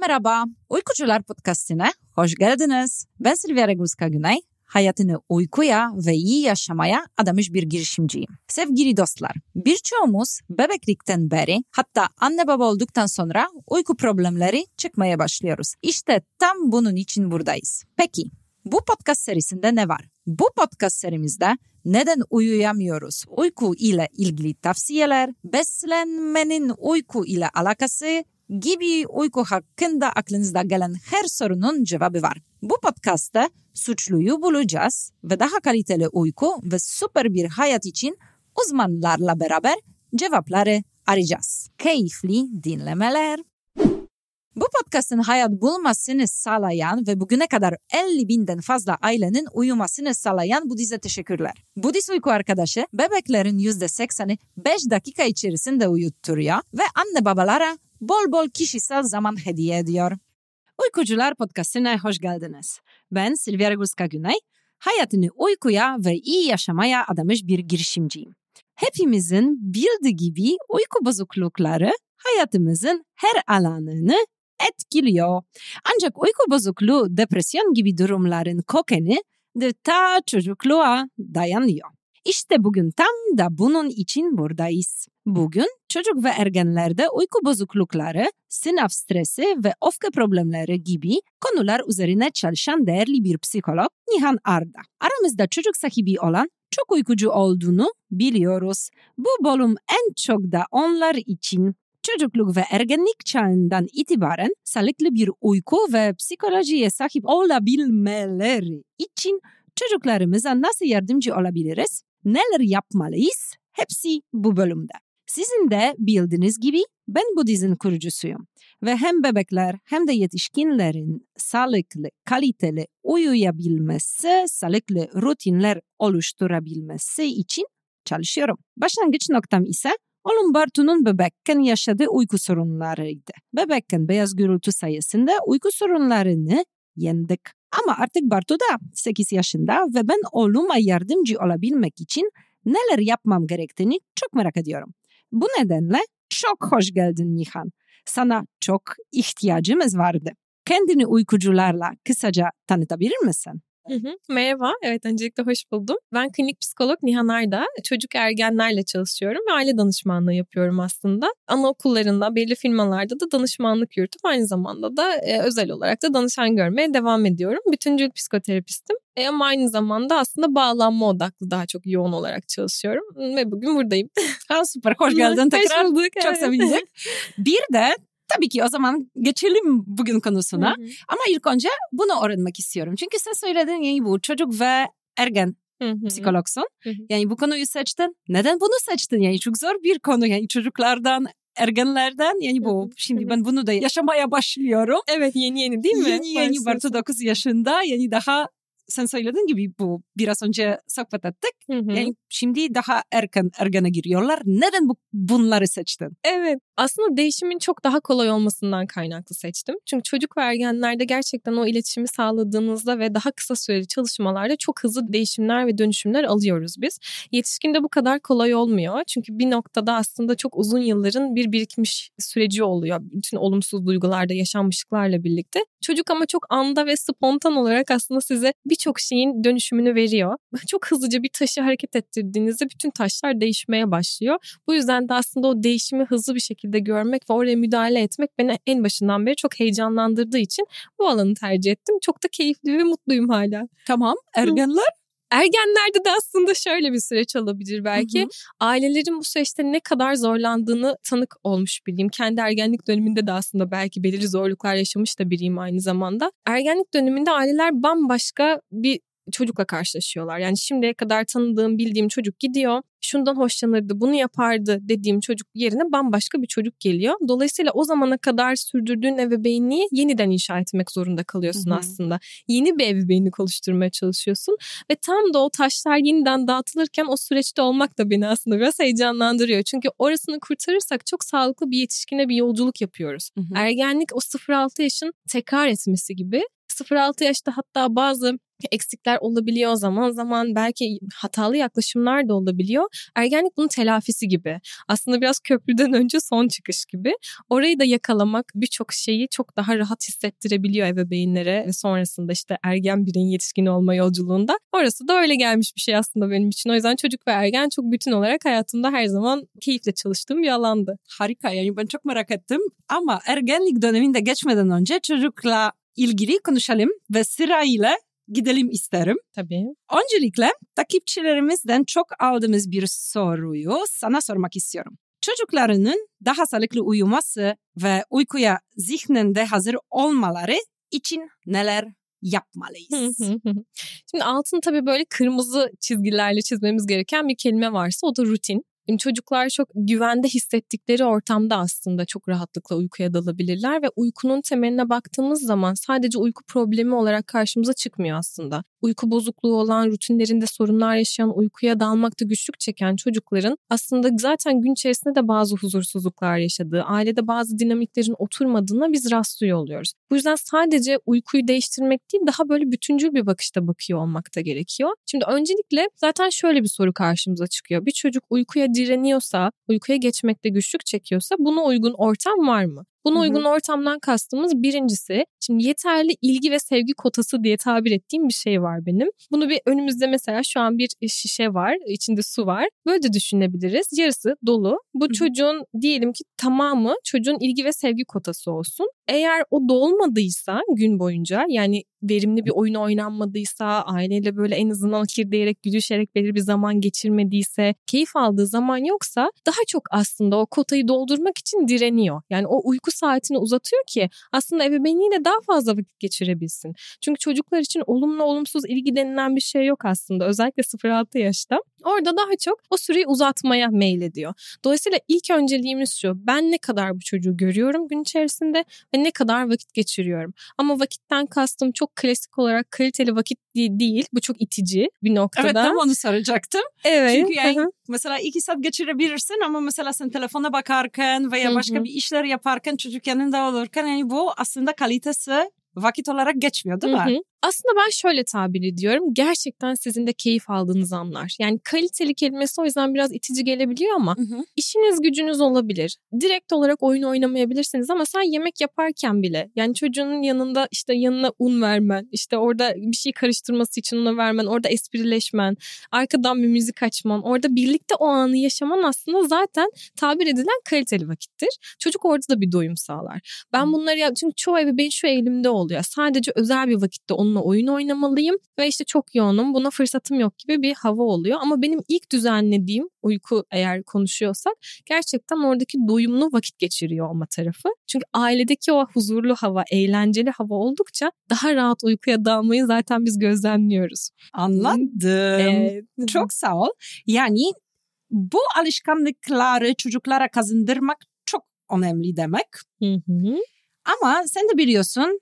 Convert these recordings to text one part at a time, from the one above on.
merhaba. Uykucular Podcast'ine hoş geldiniz. Ben Silvia Regulska Güney. Hayatını uykuya ve iyi yaşamaya adamış bir girişimciyim. Sevgili dostlar, birçoğumuz bebeklikten beri hatta anne baba olduktan sonra uyku problemleri çıkmaya başlıyoruz. İşte tam bunun için buradayız. Peki, bu podcast serisinde ne var? Bu podcast serimizde neden uyuyamıyoruz? Uyku ile ilgili tavsiyeler, beslenmenin uyku ile alakası gibi uyku hakkında aklınızda gelen her sorunun cevabı var. Bu podcastta suçluyu bulacağız ve daha kaliteli uyku ve süper bir hayat için uzmanlarla beraber cevapları arayacağız. Keyifli dinlemeler. Bu podcastın hayat bulmasını sağlayan ve bugüne kadar 50 binden fazla ailenin uyumasını sağlayan Budiz'e teşekkürler. Budiz uyku arkadaşı bebeklerin %80'i 5 dakika içerisinde uyutturuyor ve anne babalara bol bol kişisel zaman hediye ediyor. Uykucular Podcast'ine hoş geldiniz. Ben Silvia Regulska Güney, hayatını uykuya ve iyi yaşamaya adamış bir girişimciyim. Hepimizin bildiği gibi uyku bozuklukları hayatımızın her alanını etkiliyor. Ancak uyku bozukluğu, depresyon gibi durumların kökeni de ta çocukluğa dayanıyor. İşte bugün tam da bunun için buradayız. Bugün çocuk ve ergenlerde uyku bozuklukları, sınav stresi ve öfke problemleri gibi konular üzerine çalışan değerli bir psikolog Nihan Arda. Aramızda çocuk sahibi olan çok uykucu olduğunu biliyoruz. Bu bölüm en çok da onlar için çocukluk ve ergenlik çağından itibaren sağlıklı bir uyku ve psikolojiye sahip olabilmeleri için çocuklarımıza nasıl yardımcı olabiliriz? Neler yapmalıyız? Hepsi bu bölümde. Sizin de bildiğiniz gibi ben bu dizinin kurucusuyum ve hem bebekler hem de yetişkinlerin sağlıklı, kaliteli uyuyabilmesi, sağlıklı rutinler oluşturabilmesi için çalışıyorum. Başlangıç noktam ise Oğlum Bartu'nun bebekken yaşadığı uyku sorunlarıydı. Bebekken beyaz gürültü sayesinde uyku sorunlarını yendik. Ama artık Bartu da 8 yaşında ve ben oğluma yardımcı olabilmek için neler yapmam gerektiğini çok merak ediyorum. Bu nedenle çok hoş geldin Nihan. Sana çok ihtiyacımız vardı. Kendini uykucularla kısaca tanıtabilir misin? Hı hı. Merhaba, evet öncelikle hoş buldum. Ben klinik psikolog Nihan Arda. Çocuk ergenlerle çalışıyorum ve aile danışmanlığı yapıyorum aslında. Anaokullarında, belli firmalarda da danışmanlık yürütüp aynı zamanda da e, özel olarak da danışan görmeye devam ediyorum. Bütüncül psikoterapistim. E, ama aynı zamanda aslında bağlanma odaklı daha çok yoğun olarak çalışıyorum ve bugün buradayım. Ha, süper, hoş geldin tekrar. Hoş bulduk. Çok evet. sevindim. Bir de tabii ki o zaman geçelim bugün konusuna. Hı hı. Ama ilk önce bunu öğrenmek istiyorum. Çünkü sen söyledin yani bu çocuk ve ergen psikologsun. Yani bu konuyu seçtin. Neden bunu seçtin? Yani çok zor bir konu. Yani çocuklardan, ergenlerden yani bu şimdi ben bunu da yaşamaya başlıyorum. Evet yeni yeni değil mi? Yeni yeni. Bartu 9 yaşında yani daha sen söylediğin gibi bu biraz önce sohbet ettik. Hı hı. Yani şimdi daha erken ergene giriyorlar. Neden bu bunları seçtin? Evet. Aslında değişimin çok daha kolay olmasından kaynaklı seçtim. Çünkü çocuk ve ergenlerde gerçekten o iletişimi sağladığınızda ve daha kısa süreli çalışmalarda çok hızlı değişimler ve dönüşümler alıyoruz biz. Yetişkinde bu kadar kolay olmuyor. Çünkü bir noktada aslında çok uzun yılların bir birikmiş süreci oluyor. Bütün olumsuz duygularda, yaşanmışlıklarla birlikte. Çocuk ama çok anda ve spontan olarak aslında size birçok şeyin dönüşümünü veriyor. Çok hızlıca bir taşı hareket ettirdiğinizde bütün taşlar değişmeye başlıyor. Bu yüzden de aslında o değişimi hızlı bir şekilde görmek ve oraya müdahale etmek beni en başından beri çok heyecanlandırdığı için bu alanı tercih ettim. Çok da keyifli ve mutluyum hala. Tamam ergenler. Ergenlerde de aslında şöyle bir süreç olabilir belki. Hı hı. Ailelerin bu süreçte ne kadar zorlandığını tanık olmuş biriyim. Kendi ergenlik döneminde de aslında belki belirli zorluklar yaşamış da biriyim aynı zamanda. Ergenlik döneminde aileler bambaşka bir çocukla karşılaşıyorlar. Yani şimdiye kadar tanıdığım, bildiğim çocuk gidiyor. Şundan hoşlanırdı, bunu yapardı dediğim çocuk yerine bambaşka bir çocuk geliyor. Dolayısıyla o zamana kadar sürdürdüğün ebeveynliği yeniden inşa etmek zorunda kalıyorsun Hı hı. aslında. Yeni bir ebeveynlik oluşturmaya çalışıyorsun. Ve tam da o taşlar yeniden dağıtılırken o süreçte olmak da beni aslında biraz heyecanlandırıyor. Çünkü orasını kurtarırsak çok sağlıklı bir yetişkine bir yolculuk yapıyoruz. Hı hı. Ergenlik o 0-6 yaşın tekrar etmesi gibi 0-6 yaşta hatta bazı eksikler olabiliyor zaman zaman belki hatalı yaklaşımlar da olabiliyor. Ergenlik bunun telafisi gibi. Aslında biraz köprüden önce son çıkış gibi. Orayı da yakalamak birçok şeyi çok daha rahat hissettirebiliyor ebeveynlere ve sonrasında işte ergen bireyin yetişkin olma yolculuğunda. Orası da öyle gelmiş bir şey aslında benim için. O yüzden çocuk ve ergen çok bütün olarak hayatımda her zaman keyifle çalıştığım bir alandı. Harika yani ben çok merak ettim ama ergenlik döneminde geçmeden önce çocukla ilgili konuşalım ve sırayla gidelim isterim. Tabii. Öncelikle takipçilerimizden çok aldığımız bir soruyu sana sormak istiyorum. Çocuklarının daha sağlıklı uyuması ve uykuya zihninde hazır olmaları için neler yapmalıyız? Şimdi altını tabii böyle kırmızı çizgilerle çizmemiz gereken bir kelime varsa o da rutin. Çocuklar çok güvende hissettikleri ortamda aslında çok rahatlıkla uykuya dalabilirler ve uykunun temeline baktığımız zaman sadece uyku problemi olarak karşımıza çıkmıyor aslında uyku bozukluğu olan, rutinlerinde sorunlar yaşayan, uykuya dalmakta güçlük çeken çocukların aslında zaten gün içerisinde de bazı huzursuzluklar yaşadığı, ailede bazı dinamiklerin oturmadığına biz rastlıyor oluyoruz. Bu yüzden sadece uykuyu değiştirmek değil daha böyle bütüncül bir bakışta bakıyor olmak da gerekiyor. Şimdi öncelikle zaten şöyle bir soru karşımıza çıkıyor. Bir çocuk uykuya direniyorsa, uykuya geçmekte güçlük çekiyorsa buna uygun ortam var mı? Buna uygun Hı-hı. ortamdan kastımız birincisi şimdi yeterli ilgi ve sevgi kotası diye tabir ettiğim bir şey var benim. Bunu bir önümüzde mesela şu an bir şişe var, içinde su var. Böyle de düşünebiliriz. Yarısı dolu. Bu Hı-hı. çocuğun diyelim ki tamamı çocuğun ilgi ve sevgi kotası olsun. Eğer o dolmadıysa gün boyunca yani verimli bir oyun oynanmadıysa, aileyle böyle en azından kirdeyerek, gülüşerek belirli bir zaman geçirmediyse, keyif aldığı zaman yoksa daha çok aslında o kotayı doldurmak için direniyor. Yani o uyku saatini uzatıyor ki aslında ebeveyniyle daha fazla vakit geçirebilsin. Çünkü çocuklar için olumlu olumsuz ilgi denilen bir şey yok aslında özellikle 0-6 yaşta. Orada daha çok o süreyi uzatmaya meylediyor. Dolayısıyla ilk önceliğimiz şu. Ben ne kadar bu çocuğu görüyorum gün içerisinde ve ne kadar vakit geçiriyorum. Ama vakitten kastım çok klasik olarak kaliteli vakit değil. Bu çok itici bir noktada. Evet tam onu soracaktım. Evet. Çünkü yani mesela iki saat geçirebilirsin ama mesela sen telefona bakarken veya başka bir işler yaparken çocuk yanında olurken yani bu aslında kalitesi vakit olarak geçmiyor değil mi? Hı hı. Aslında ben şöyle tabir ediyorum. Gerçekten sizin de keyif aldığınız anlar. Yani kaliteli kelimesi o yüzden biraz itici gelebiliyor ama hı hı. işiniz gücünüz olabilir. Direkt olarak oyun oynamayabilirsiniz ama sen yemek yaparken bile yani çocuğunun yanında işte yanına un vermen, işte orada bir şey karıştırması için ona vermen, orada esprileşmen, arkadan bir müzik açman, orada birlikte o anı yaşaman aslında zaten tabir edilen kaliteli vakittir. Çocuk orada da bir doyum sağlar. Ben bunları yap çünkü çoğu evi şu eğilimde oluyor. Sadece özel bir vakitte onu onunla oyun oynamalıyım ve işte çok yoğunum buna fırsatım yok gibi bir hava oluyor. Ama benim ilk düzenlediğim uyku eğer konuşuyorsak gerçekten oradaki doyumlu vakit geçiriyor olma tarafı. Çünkü ailedeki o huzurlu hava, eğlenceli hava oldukça daha rahat uykuya dalmayı zaten biz gözlemliyoruz. Anladım. Evet. Çok sağ ol. Yani bu alışkanlıkları çocuklara kazandırmak çok önemli demek. Hı hı. Ama sen de biliyorsun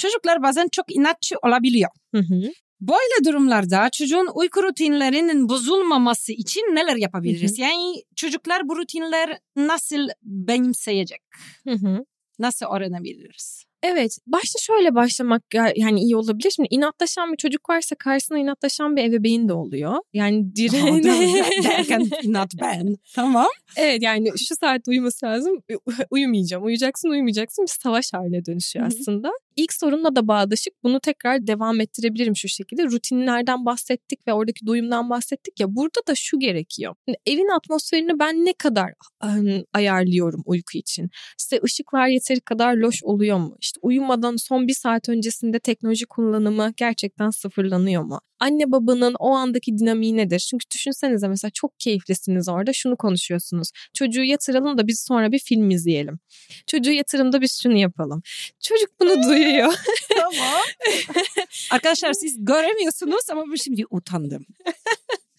çocuklar bazen çok inatçı olabiliyor. Hı hı. Böyle durumlarda çocuğun uyku rutinlerinin bozulmaması için neler yapabiliriz? Hı hı. Yani çocuklar bu rutinler nasıl benimseyecek? Hı hı. Nasıl öğrenebiliriz? Evet, başta şöyle başlamak yani iyi olabilir. Şimdi inatlaşan bir çocuk varsa karşısına inatlaşan bir ebeveyn de oluyor. Yani direkt derken inat ben. Tamam. Evet yani şu saatte uyuması lazım. Uyumayacağım. Uyuyacaksın, uyumayacaksın. Bir savaş haline dönüşüyor aslında. İlk sorunla da bağdaşık bunu tekrar devam ettirebilirim şu şekilde. Rutinlerden bahsettik ve oradaki duyumdan bahsettik ya. Burada da şu gerekiyor. Şimdi evin atmosferini ben ne kadar ıı, ayarlıyorum uyku için? İşte ışıklar yeteri kadar loş oluyor mu? İşte uyumadan son bir saat öncesinde teknoloji kullanımı gerçekten sıfırlanıyor mu? Anne babanın o andaki dinamiği nedir? Çünkü düşünsenize mesela çok keyiflisiniz orada şunu konuşuyorsunuz. Çocuğu yatıralım da biz sonra bir film izleyelim. Çocuğu yatırım da biz şunu yapalım. Çocuk bunu duyuyor. tamam. Arkadaşlar siz göremiyorsunuz ama ben şimdi utandım.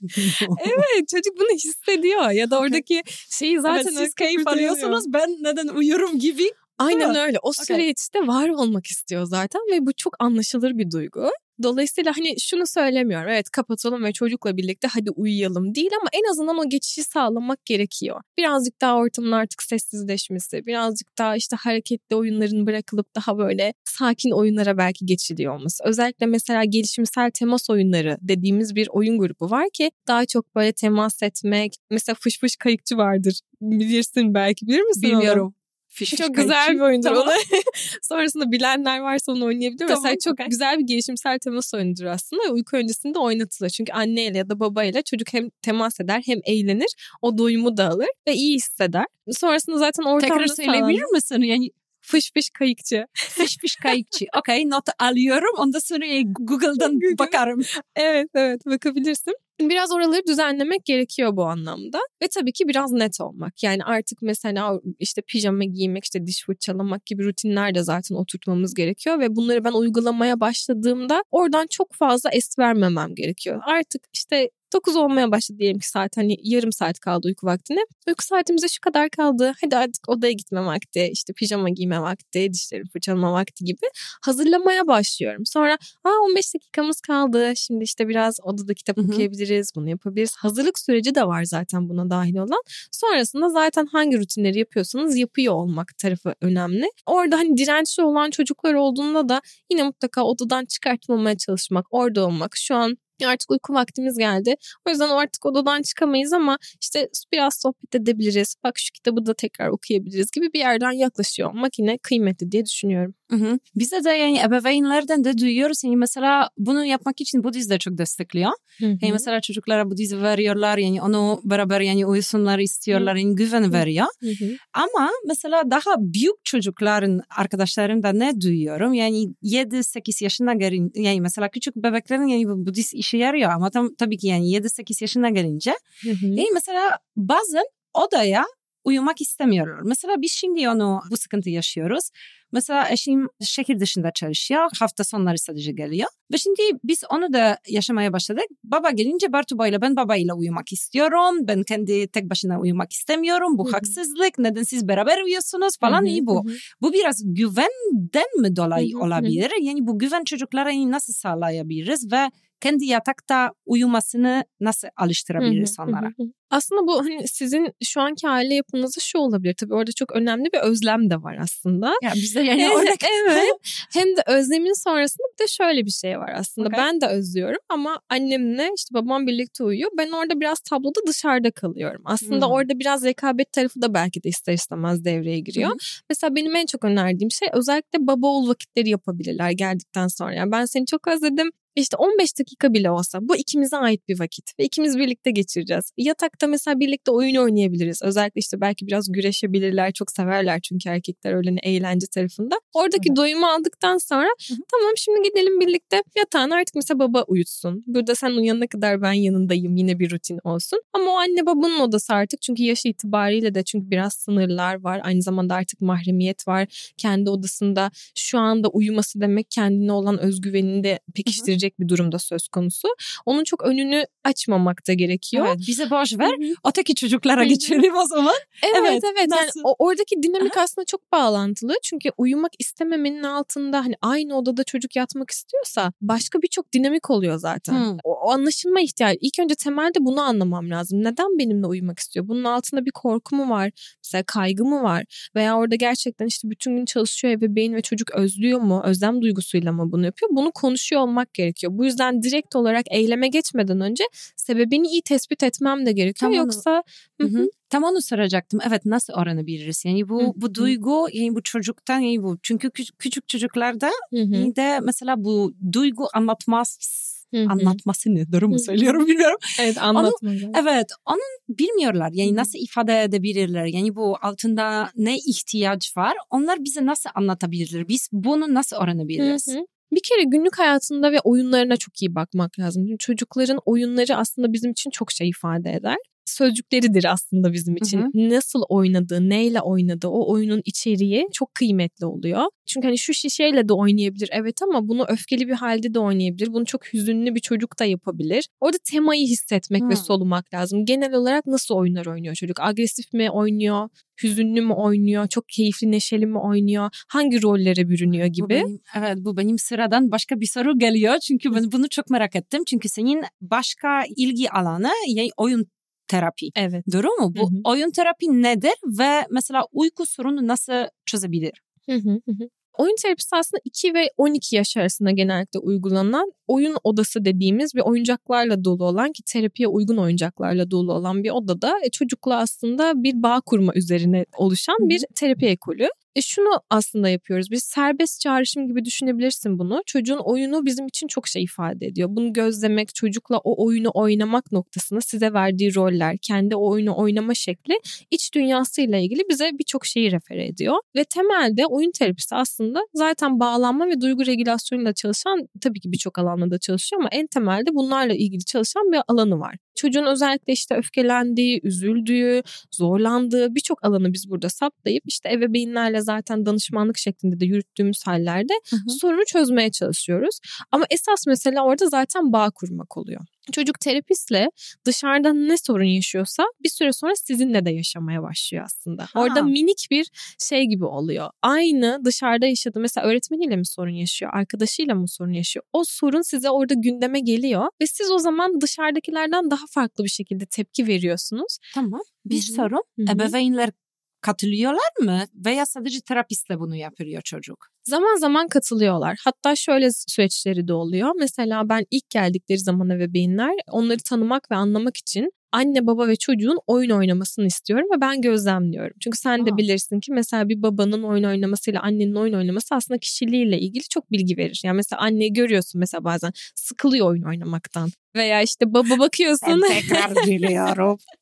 evet çocuk bunu hissediyor ya da oradaki şeyi zaten evet, siz keyif alıyorsunuz ben neden uyurum gibi Aynen öyle. O okay. süreçte var olmak istiyor zaten ve bu çok anlaşılır bir duygu. Dolayısıyla hani şunu söylemiyorum. Evet kapatalım ve çocukla birlikte hadi uyuyalım değil ama en azından o geçişi sağlamak gerekiyor. Birazcık daha ortamın artık sessizleşmesi, birazcık daha işte hareketli oyunların bırakılıp daha böyle sakin oyunlara belki geçiliyor olması. Özellikle mesela gelişimsel temas oyunları dediğimiz bir oyun grubu var ki daha çok böyle temas etmek. Mesela fış fış kayıkçı vardır. Bilirsin belki bilir misin Bilmiyorum. Onu? Fiş, çok güzel bir oyundur tamam. onu. Sonrasında bilenler varsa onu oynayabilir. Tamam, Mesela çok okay. güzel bir gelişimsel temas oyundur aslında. Uyku öncesinde oynatılır. Çünkü anneyle ya da babayla çocuk hem temas eder hem eğlenir. O doyumu da alır ve iyi hisseder. Sonrasında zaten ortamda Tekrar söyleyebilir misin? Yani Fış fış kayıkçı. Fış fış kayıkçı. Okey not alıyorum. Ondan sonra Google'dan bakarım. evet evet bakabilirsin. Biraz oraları düzenlemek gerekiyor bu anlamda. Ve tabii ki biraz net olmak. Yani artık mesela işte pijama giymek, işte diş fırçalamak gibi rutinler de zaten oturtmamız gerekiyor. Ve bunları ben uygulamaya başladığımda oradan çok fazla es vermemem gerekiyor. Artık işte 9 olmaya başladı diyelim ki saat hani yarım saat kaldı uyku vaktine. Uyku saatimize şu kadar kaldı. Hadi artık odaya gitme vakti, işte pijama giyme vakti, dişleri fırçalama vakti gibi hazırlamaya başlıyorum. Sonra Aa, 15 dakikamız kaldı. Şimdi işte biraz odada kitap Hı-hı. Okuyabiliriz, bunu yapabiliriz. Hazırlık süreci de var zaten buna dahil olan. Sonrasında zaten hangi rutinleri yapıyorsanız yapıyor olmak tarafı önemli. Orada hani dirençli olan çocuklar olduğunda da yine mutlaka odadan çıkartmamaya çalışmak, orada olmak. Şu an artık uyku vaktimiz geldi. O yüzden artık odadan çıkamayız ama işte biraz sohbet edebiliriz. Bak şu kitabı da tekrar okuyabiliriz gibi bir yerden yaklaşıyor olmak yine kıymetli diye düşünüyorum. Hı hı. Bize de yani ebeveynlerden de duyuyoruz. Yani mesela bunu yapmak için Budiz de çok destekliyor. Hı hı. Yani mesela çocuklara Budiz veriyorlar. Yani onu beraber yani uyusunlar istiyorlar. Yani güven veriyor. Hı hı. Ama mesela daha büyük çocukların arkadaşlarımda ne duyuyorum? Yani 7-8 yaşına gelin yani mesela küçük bebeklerin yani Budiz işi yarıyor ama tam, tabii ki yani 7-8 yaşına gelince hı hı. yani mesela bazen odaya uyumak istemiyorlar. Mesela biz şimdi onu bu sıkıntı yaşıyoruz. Mesela eşim şehir dışında çalışıyor. Hafta sonları sadece geliyor. Ve şimdi biz onu da yaşamaya başladık. Baba gelince Bartuba ile ben babayla uyumak istiyorum. Ben kendi tek başına uyumak istemiyorum. Bu Hı-hı. haksızlık. Neden siz beraber uyuyorsunuz falan iyi bu. Hı-hı. Bu biraz güvenden mi dolayı Hı-hı. olabilir? Yani bu güven çocuklara nasıl sağlayabiliriz ve kendi yatakta uyumasını nasıl alıştırabiliriz hı hı, onlara? Hı. Aslında bu hani sizin şu anki aile yapınızı şu olabilir. Tabii orada çok önemli bir özlem de var aslında. Ya bizde yani örnek. evet. Hem de özlemin sonrasında bir de şöyle bir şey var aslında. Okay. Ben de özlüyorum ama annemle işte babam birlikte uyuyor. Ben orada biraz tabloda dışarıda kalıyorum. Aslında hmm. orada biraz rekabet tarafı da belki de ister istemez devreye giriyor. Hmm. Mesela benim en çok önerdiğim şey özellikle baba oğul vakitleri yapabilirler geldikten sonra. Yani ben seni çok özledim. İşte 15 dakika bile olsa bu ikimize ait bir vakit ve ikimiz birlikte geçireceğiz. Yatakta mesela birlikte oyun oynayabiliriz. Özellikle işte belki biraz güreşebilirler. Çok severler çünkü erkekler öyle eğlence tarafında. Oradaki evet. doyumu aldıktan sonra Hı-hı. tamam şimdi gidelim birlikte yatağına artık mesela baba uyutsun. Burada sen uyanana kadar ben yanındayım yine bir rutin olsun. Ama o anne babanın odası artık çünkü yaş itibariyle de çünkü biraz sınırlar var. Aynı zamanda artık mahremiyet var. Kendi odasında şu anda uyuması demek kendine olan özgüvenini de pekiştirecek gelecek bir durumda söz konusu. Onun çok önünü açmamak da gerekiyor. Evet, bize boş ver. Öteki çocuklara geçelim o zaman. Evet evet. evet. Yani o, oradaki dinamik Aha. aslında çok bağlantılı. Çünkü uyumak istememenin altında hani aynı odada çocuk yatmak istiyorsa başka birçok dinamik oluyor zaten. Hmm. O, o anlaşılma ihtiyacı. İlk önce temelde bunu anlamam lazım. Neden benimle uyumak istiyor? Bunun altında bir korku mu var? Mesela kaygı mı var? Veya orada gerçekten işte bütün gün çalışıyor ebeveyn ve çocuk özlüyor mu? Özlem duygusuyla mı bunu yapıyor? Bunu konuşuyor olmak gerekiyor. Bu yüzden direkt olarak eyleme geçmeden önce sebebini iyi tespit etmem de gerekiyor. Tam Yoksa Hı hı. Tam onu soracaktım. Evet nasıl öğrenebiliriz? Yani bu bu duygu yani bu çocuktan yani bu çünkü küçük, küçük çocuklarda hı hı. de mesela bu duygu anlatmaz Hı-hı. anlatması ne? Doğru mu söylüyorum bilmiyorum. Evet anlatma. Onu, evet onun bilmiyorlar. Yani nasıl ifade edebilirler? Yani bu altında ne ihtiyaç var? Onlar bize nasıl anlatabilirler? Biz bunu nasıl öğrenebiliriz? Hı-hı. Bir kere günlük hayatında ve oyunlarına çok iyi bakmak lazım. Çünkü çocukların oyunları aslında bizim için çok şey ifade eder. Sözcükleridir aslında bizim için. Hı hı. Nasıl oynadığı, neyle oynadığı, o oyunun içeriği çok kıymetli oluyor. Çünkü hani şu şişeyle de oynayabilir evet ama bunu öfkeli bir halde de oynayabilir. Bunu çok hüzünlü bir çocuk da yapabilir. Orada temayı hissetmek hı. ve solumak lazım. Genel olarak nasıl oyunlar oynuyor çocuk? Agresif mi oynuyor? hüzünlü mü oynuyor, çok keyifli neşeli mi oynuyor, hangi rollere bürünüyor gibi. Bu benim, evet bu benim sıradan başka bir soru geliyor çünkü ben bunu çok merak ettim. Çünkü senin başka ilgi alanı oyun terapi. Evet. Doğru mu? Bu Hı-hı. oyun terapi nedir ve mesela uyku sorunu nasıl çözebilir? Hı hı hı. Oyun terapisi aslında 2 ve 12 yaş arasında genellikle uygulanan oyun odası dediğimiz bir oyuncaklarla dolu olan ki terapiye uygun oyuncaklarla dolu olan bir odada e, çocukla aslında bir bağ kurma üzerine oluşan bir terapi ekolü. E şunu aslında yapıyoruz. Biz serbest çağrışım gibi düşünebilirsin bunu. Çocuğun oyunu bizim için çok şey ifade ediyor. Bunu gözlemek, çocukla o oyunu oynamak noktasında size verdiği roller, kendi oyunu oynama şekli iç dünyasıyla ilgili bize birçok şeyi refer ediyor. Ve temelde oyun terapisi aslında zaten bağlanma ve duygu regülasyonuyla çalışan tabii ki birçok alanda da çalışıyor ama en temelde bunlarla ilgili çalışan bir alanı var. Çocuğun özellikle işte öfkelendiği, üzüldüğü, zorlandığı birçok alanı biz burada saptayıp işte ebeveynlerle zaten danışmanlık şeklinde de yürüttüğümüz hallerde hı hı. sorunu çözmeye çalışıyoruz. Ama esas mesele orada zaten bağ kurmak oluyor. Çocuk terapistle dışarıda ne sorun yaşıyorsa bir süre sonra sizinle de yaşamaya başlıyor aslında. Ha. Orada minik bir şey gibi oluyor. Aynı dışarıda yaşadığı mesela öğretmeniyle mi sorun yaşıyor, arkadaşıyla mı sorun yaşıyor? O sorun size orada gündeme geliyor ve siz o zaman dışarıdakilerden daha farklı bir şekilde tepki veriyorsunuz. Tamam. Bir Hı-hı. sorun. Hı-hı. Ebeveynler katılıyorlar mı veya sadece terapistle bunu yapıyor çocuk? Zaman zaman katılıyorlar. Hatta şöyle süreçleri de oluyor. Mesela ben ilk geldikleri zaman ebeveynler onları tanımak ve anlamak için anne baba ve çocuğun oyun oynamasını istiyorum ve ben gözlemliyorum. Çünkü sen de bilirsin ki mesela bir babanın oyun oynamasıyla annenin oyun oynaması aslında kişiliğiyle ilgili çok bilgi verir. Yani mesela anneyi görüyorsun mesela bazen sıkılıyor oyun oynamaktan. Veya işte baba bakıyorsun. Ben tekrar geliyorum.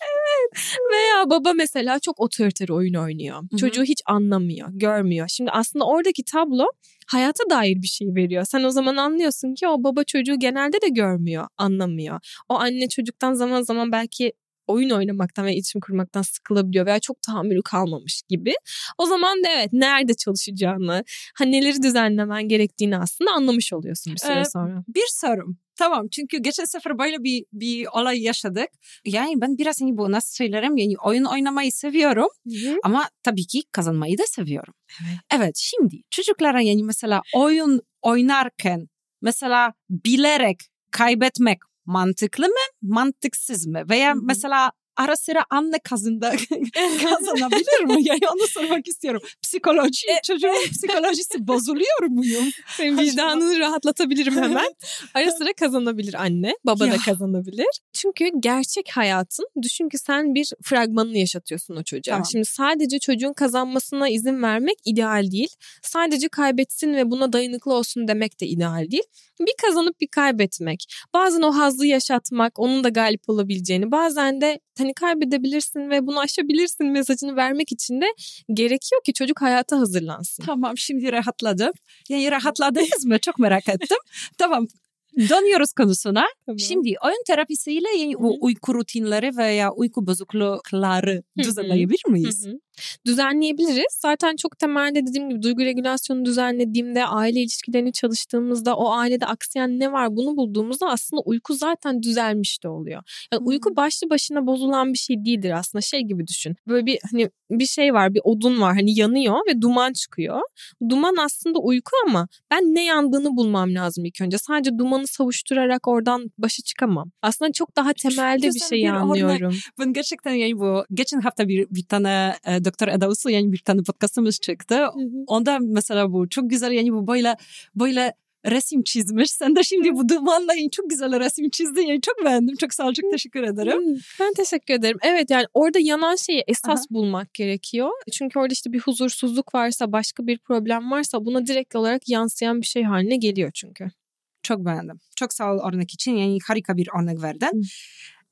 evet. Veya baba mesela çok otoriter oyun oynuyor. Hı-hı. Çocuğu hiç anlamıyor, görmüyor. Şimdi aslında oradaki tablo hayata dair bir şey veriyor. Sen o zaman anlıyorsun ki o baba çocuğu genelde de görmüyor, anlamıyor. O anne çocuktan zaman zaman belki oyun oynamaktan ve iletişim kurmaktan sıkılabiliyor veya çok tahammülü kalmamış gibi. O zaman da evet nerede çalışacağını, hani neleri düzenlemen gerektiğini aslında anlamış oluyorsun bir süre ee, sonra. Bir sorum. Tamam çünkü geçen sefer böyle bir bir olay yaşadık. Yani ben biraz hani bu nasıl söylerim yani oyun oynamayı seviyorum Hı-hı. ama tabii ki kazanmayı da seviyorum. Evet. Evet şimdi çocuklara yani mesela oyun oynarken mesela bilerek kaybetmek mantıklı mı, mantıksız mı? Veya Hı-hı. mesela ara sıra anne kazında kazanabilir mi? Yani onu sormak istiyorum. Psikoloji, e, çocuğun psikolojisi bozuluyor muyum? Senin vicdanını rahatlatabilirim hemen. Ara sıra kazanabilir anne, baba ya. da kazanabilir. Çünkü gerçek hayatın, düşün ki sen bir fragmanını yaşatıyorsun o çocuğa. Tamam. Şimdi sadece çocuğun kazanmasına izin vermek ideal değil. Sadece kaybetsin ve buna dayanıklı olsun demek de ideal değil. Bir kazanıp bir kaybetmek. Bazen o hazzı yaşatmak, onun da galip olabileceğini, bazen de hani kaybedebilirsin ve bunu aşabilirsin mesajını vermek için de gerekiyor ki çocuk hayata hazırlansın. Tamam şimdi rahatladım. Yani rahatladınız mı? Çok merak ettim. tamam Dönüyoruz konusuna. Tamam. Şimdi oyun terapisiyle yani uyku rutinleri veya uyku bozuklukları düzenleyebilir miyiz? Hı-hı düzenleyebiliriz. Zaten çok temelde dediğim gibi duygu regülasyonu düzenlediğimde, aile ilişkilerini çalıştığımızda, o ailede aksayan ne var bunu bulduğumuzda aslında uyku zaten düzelmiş de oluyor. Yani hmm. uyku başlı başına bozulan bir şey değildir aslında. Şey gibi düşün. Böyle bir hani bir şey var, bir odun var hani yanıyor ve duman çıkıyor. Duman aslında uyku ama ben ne yandığını bulmam lazım ilk önce. Sadece dumanı savuşturarak oradan başa çıkamam. Aslında çok daha temelde bir şeyi anlıyorum. Ben gerçekten yani bu geçen hafta bir, bir tane e, Doktor Eda Uslu yani bir tane podcastımız çıktı. Hı hı. Onda mesela bu çok güzel yani bu böyle böyle resim çizmiş. Sen de şimdi bu dumanla yani çok güzel resim çizdin. Yani çok beğendim. Çok sağ ol. Çok teşekkür ederim. Ben teşekkür ederim. Evet yani orada yanan şeyi esas Aha. bulmak gerekiyor. Çünkü orada işte bir huzursuzluk varsa, başka bir problem varsa buna direkt olarak yansıyan bir şey haline geliyor çünkü. Çok beğendim. Çok sağ ol örnek için. Yani harika bir örnek verdin.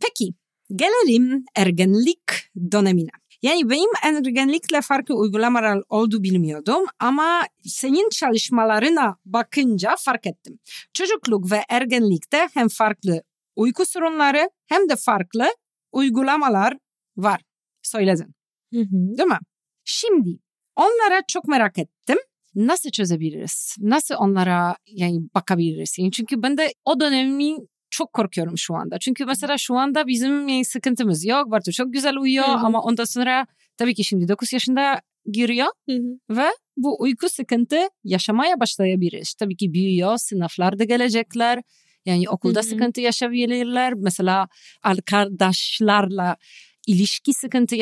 Peki gelelim ergenlik dönemine. Yani benim ergenlikle farklı uygulamalar oldu bilmiyordum ama senin çalışmalarına bakınca fark ettim. Çocukluk ve ergenlikte hem farklı uyku sorunları hem de farklı uygulamalar var. Söyledin. Hı hı. Değil mi? Şimdi onlara çok merak ettim. Nasıl çözebiliriz? Nasıl onlara yani bakabiliriz? Yani çünkü ben de o dönemi çok korkuyorum şu anda. Çünkü mesela şu anda bizim sıkıntımız yok. Bartu çok güzel uyuyor Hı hı. ama ondan sonra tabii ki şimdi 9 yaşında giriyor Hı hı. ve bu uyku sıkıntı yaşamaya başlayabilir. Tabii ki büyüyor, sınavlarda gelecekler. Yani okulda Hı hı. sıkıntı yaşayabilirler. Mesela arkadaşlarla ilişki sıkıntı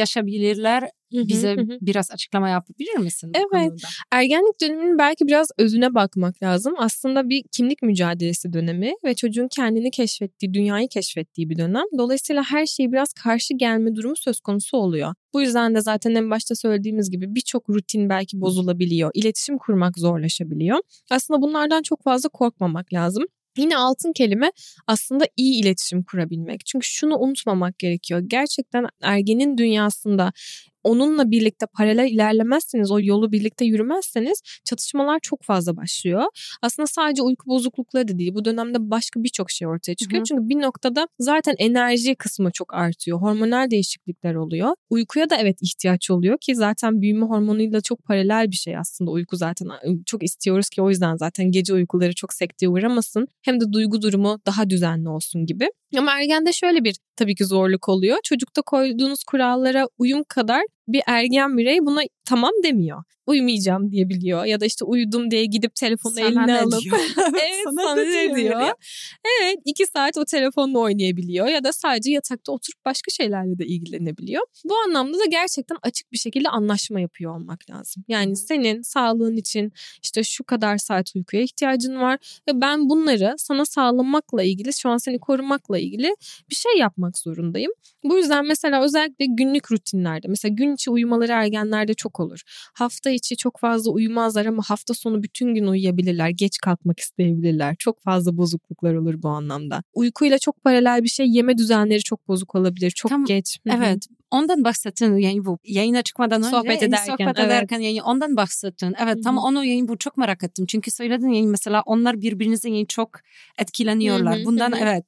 hı, Bize biraz açıklama yapabilir misin? Evet. Ergenlik döneminin belki biraz özüne bakmak lazım. Aslında bir kimlik mücadelesi dönemi ve çocuğun kendini keşfettiği, dünyayı keşfettiği bir dönem. Dolayısıyla her şeyi biraz karşı gelme durumu söz konusu oluyor. Bu yüzden de zaten en başta söylediğimiz gibi birçok rutin belki bozulabiliyor. İletişim kurmak zorlaşabiliyor. Aslında bunlardan çok fazla korkmamak lazım. Yine altın kelime aslında iyi iletişim kurabilmek. Çünkü şunu unutmamak gerekiyor. Gerçekten ergenin dünyasında onunla birlikte paralel ilerlemezseniz, o yolu birlikte yürümezseniz çatışmalar çok fazla başlıyor. Aslında sadece uyku bozuklukları da değil. Bu dönemde başka birçok şey ortaya çıkıyor. Hı. Çünkü bir noktada zaten enerji kısmı çok artıyor. Hormonal değişiklikler oluyor. Uykuya da evet ihtiyaç oluyor ki zaten büyüme hormonuyla çok paralel bir şey aslında. Uyku zaten çok istiyoruz ki o yüzden zaten gece uykuları çok sekteye uğramasın. Hem de duygu durumu daha düzenli olsun gibi. Ama ergende şöyle bir tabii ki zorluk oluyor. Çocukta koyduğunuz kurallara uyum kadar bir ergen birey buna tamam demiyor. Uyumayacağım diyebiliyor ya da işte uyudum diye gidip telefonu Sana eline ne alıp diyor? evet sana, ne diyor? Evet iki saat o telefonla oynayabiliyor ya da sadece yatakta oturup başka şeylerle de ilgilenebiliyor. Bu anlamda da gerçekten açık bir şekilde anlaşma yapıyor olmak lazım. Yani senin sağlığın için işte şu kadar saat uykuya ihtiyacın var ve ben bunları sana sağlamakla ilgili şu an seni korumakla ilgili bir şey yapmak zorundayım. Bu yüzden mesela özellikle günlük rutinlerde mesela gün içi uyumaları ergenlerde çok olur. Hafta içi çok fazla uyumazlar ama hafta sonu bütün gün uyuyabilirler. Geç kalkmak isteyebilirler. Çok fazla bozukluklar olur bu anlamda. Uykuyla çok paralel bir şey yeme düzenleri çok bozuk olabilir. Çok Tam- geç. Evet. Ondan bahsettin yani bu yayına çıkmadan önce Sohbet ederken, sohbet evet. ederken yani ondan bahsettin. Evet Hı tam onu yani bu çok merak ettim. Çünkü söyledin yani mesela onlar birbirinize yani çok etkileniyorlar. Hı hı, Bundan hı hı. evet.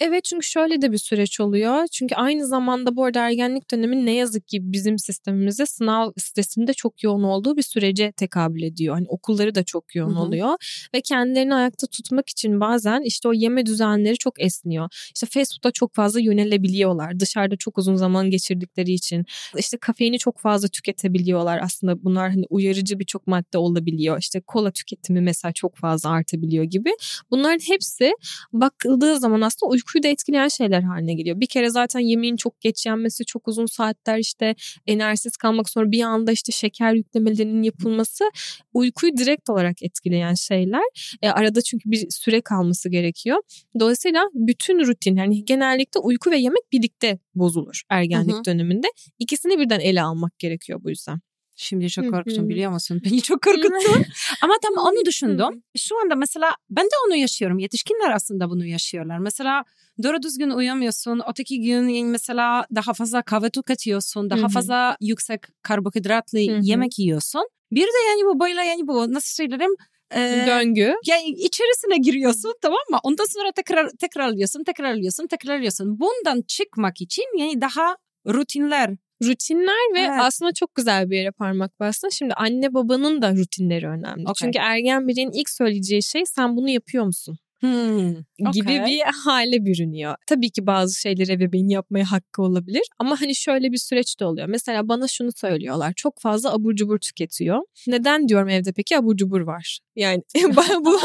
Evet çünkü şöyle de bir süreç oluyor. Çünkü aynı zamanda bu arada ergenlik dönemi ne yazık ki bizim sistemimizde sınav stresinde çok yoğun olduğu bir sürece tekabül ediyor. Hani okulları da çok yoğun Hı hı. oluyor ve kendilerini ayakta tutmak için bazen işte o yeme düzenleri çok esniyor. İşte fast food'a çok fazla yönelebiliyorlar. Dışarıda çok uzun zaman geçirdikleri için işte kafeini çok fazla tüketebiliyorlar. Aslında bunlar hani uyarıcı birçok madde olabiliyor. İşte kola tüketimi mesela çok fazla artabiliyor gibi. Bunların hepsi bakıldığı zaman aslında uykuyu da etkileyen şeyler haline geliyor. Bir kere zaten yemeğin çok geç yenmesi, çok uzun saatler işte enerjisiz kalmak sonra bir anda işte şeker yüklemelerinin yapılması uykuyu direkt olarak etkileyen şeyler. E, arada çünkü bir süre kalması gerekiyor. Dolayısıyla bütün rutin yani genellikle uyku ve yemek birlikte bozulur ergenlik Hı hı. döneminde. İkisini birden ele almak gerekiyor bu yüzden. Şimdi çok korktum biliyor musun? Beni çok korkuttun. Ama tam onu düşündüm. Şu anda mesela ben de onu yaşıyorum. Yetişkinler aslında bunu yaşıyorlar. Mesela doğru düzgün uyamıyorsun. Öteki gün mesela daha fazla kahve tüketiyorsun. Daha fazla yüksek karbonhidratlı yemek yiyorsun. Bir de yani bu böyle yani bu nasıl söylerim? Ee, Döngü. yani içerisine giriyorsun tamam mı? Ondan sonra tekrar tekrarlıyorsun, tekrarlıyorsun, tekrarlıyorsun. Bundan çıkmak için yani daha rutinler. Rutinler ve Evet. aslında çok güzel bir yere parmak bastın. Şimdi anne babanın da rutinleri önemli. Okey. Çünkü ergen bireyin ilk söyleyeceği şey sen bunu yapıyor musun? Hmm, gibi okey. bir hale bürünüyor. Tabii ki bazı şeyleri ebeveyn yapmaya hakkı olabilir ama hani şöyle bir süreç de oluyor. Mesela bana şunu söylüyorlar. Çok fazla abur cubur tüketiyor. Neden diyorum evde peki abur cubur var. Yani bu